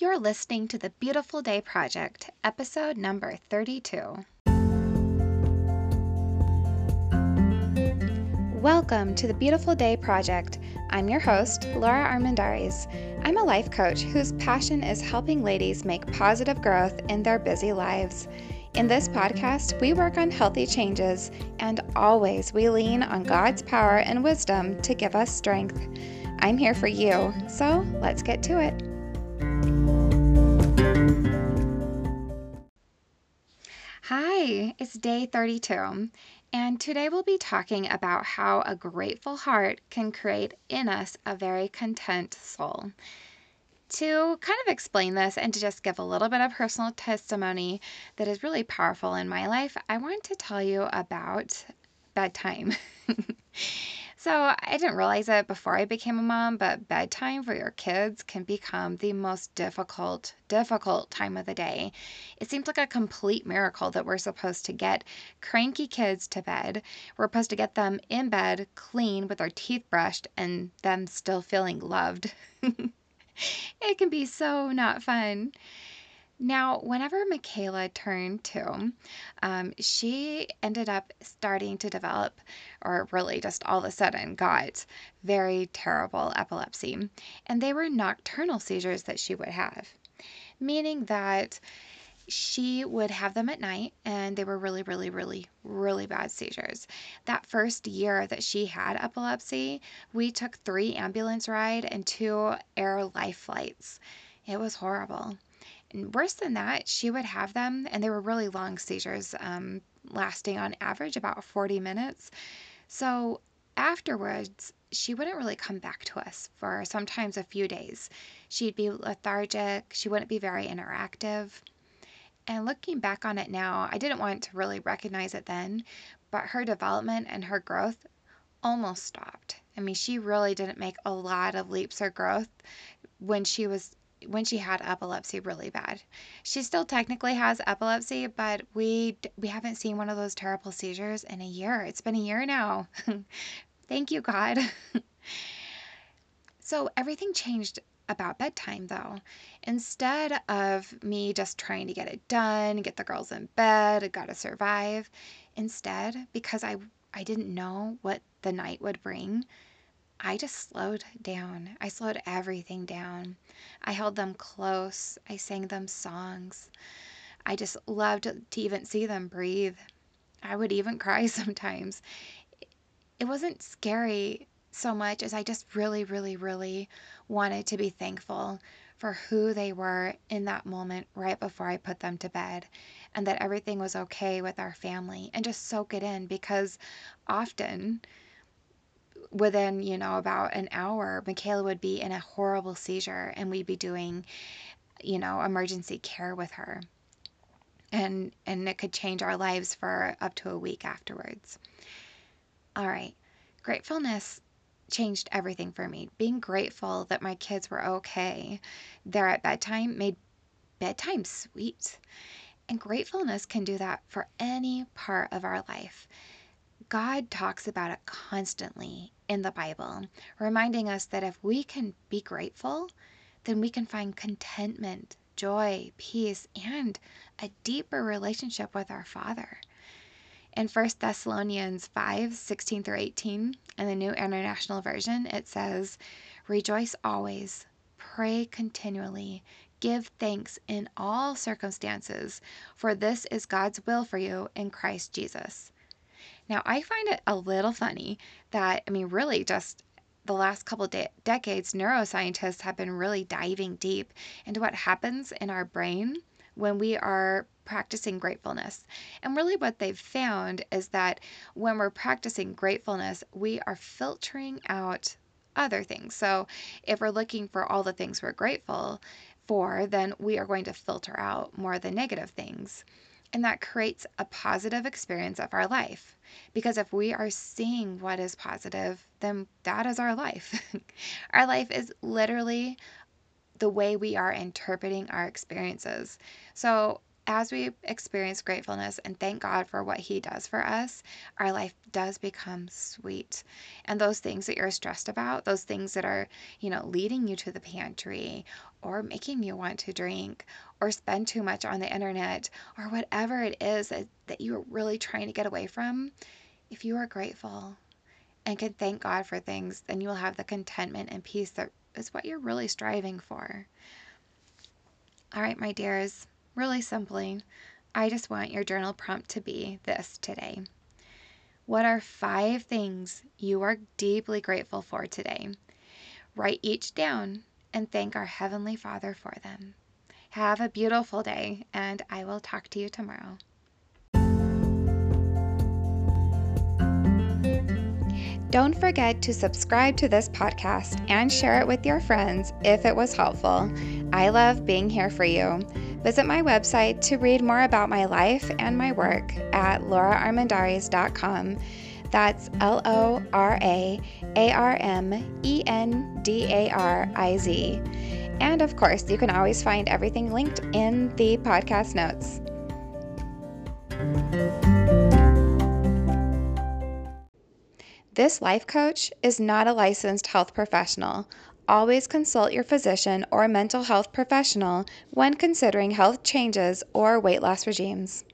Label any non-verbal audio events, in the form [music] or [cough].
You're listening to the Beautiful Day Project, episode number 32. Welcome to the Beautiful Day Project. I'm your host, Lora Armendariz. I'm a life coach whose passion is helping ladies make positive growth in their busy lives. In this podcast, we work on healthy changes, and always we lean on God's power and wisdom to give us strength. I'm here for you, so let's get to it. Hi, it's day 32, and today we'll be talking about how a grateful heart can create in us a very content soul. To kind of explain this and to just give a little bit of personal testimony that is really powerful in my life, I want to tell you about bedtime. [laughs] So I didn't realize it before I became a mom, but bedtime for your kids can become the most difficult, difficult time of the day. It seems like a complete miracle that we're supposed to get cranky kids to bed. We're supposed to get them in bed clean with their teeth brushed and them still feeling loved. [laughs] it can be so not fun. Now, whenever Michaela turned two, um, she ended up starting to develop, or really just all of a sudden got very terrible epilepsy. And they were nocturnal seizures that she would have, meaning that she would have them at night and they were really, really, really, really bad seizures. That first year that she had epilepsy, we took three ambulance ride and two air life flights. It was horrible. And worse than that, she would have them, and they were really long seizures, um, lasting on average about 40 minutes. So afterwards, she wouldn't really come back to us for sometimes a few days. She'd be lethargic, she wouldn't be very interactive. And looking back on it now, I didn't want to really recognize it then, but her development and her growth almost stopped. I mean, she really didn't make a lot of leaps or growth when she was when she had epilepsy really bad. She still technically has epilepsy, but we we haven't seen one of those terrible seizures in a year. It's been a year now. [laughs] Thank you, God. [laughs] so everything changed about bedtime though. Instead of me just trying to get it done, get the girls in bed, gotta survive, instead, because I I didn't know what the night would bring, I just slowed down. I slowed everything down. I held them close. I sang them songs. I just loved to even see them breathe. I would even [laughs] cry sometimes. It wasn't scary so much as I just really, really, really wanted to be thankful for who they were in that moment right before I put them to bed and that everything was okay with our family and just soak it in because often within, you know, about an hour, Michaela would be in a horrible seizure and we'd be doing, you know, emergency care with her. And and it could change our lives for up to a week afterwards. All right. Gratefulness changed everything for me. Being grateful that my kids were okay there at bedtime made bedtime sweet. And gratefulness can do that for any part of our life. God talks about it constantly in the Bible, reminding us that if we can be grateful, then we can find contentment, joy, peace, and a deeper relationship with our Father. In 1 Thessalonians 5 16 through 18, in the New International Version, it says, Rejoice always, pray continually, give thanks in all circumstances, for this is God's will for you in Christ Jesus. Now, I find it a little funny that, I mean, really just the last couple de- decades, neuroscientists have been really diving deep into what happens in our brain when we are practicing gratefulness. And really, what they've found is that when we're practicing gratefulness, we are filtering out other things. So, if we're looking for all the things we're grateful for, then we are going to filter out more of the negative things. And that creates a positive experience of our life. Because if we are seeing what is positive, then that is our life. [laughs] our life is literally the way we are interpreting our experiences. So as we experience gratefulness and thank God for what He does for us, our life does become sweet. And those things that you're stressed about, those things that are, you know, leading you to the pantry or making you want to drink or spend too much on the internet or whatever it is that, that you're really trying to get away from, if you are grateful and can thank God for things, then you will have the contentment and peace that is what you're really striving for. All right, my dears, really simply, I just want your journal prompt to be this today. What are five things you are deeply grateful for today? Write each down and thank our Heavenly Father for them. Have a beautiful day, and I will talk to you tomorrow. Don't forget to subscribe to this podcast and share it with your friends if it was helpful. I love being here for you. Visit my website to read more about my life and my work at loraarmendariz.com. That's L O R A A R M E N D A R I Z. And of course, you can always find everything linked in the podcast notes. This life coach is not a licensed health professional. Always consult your physician or mental health professional when considering health changes or weight loss regimes.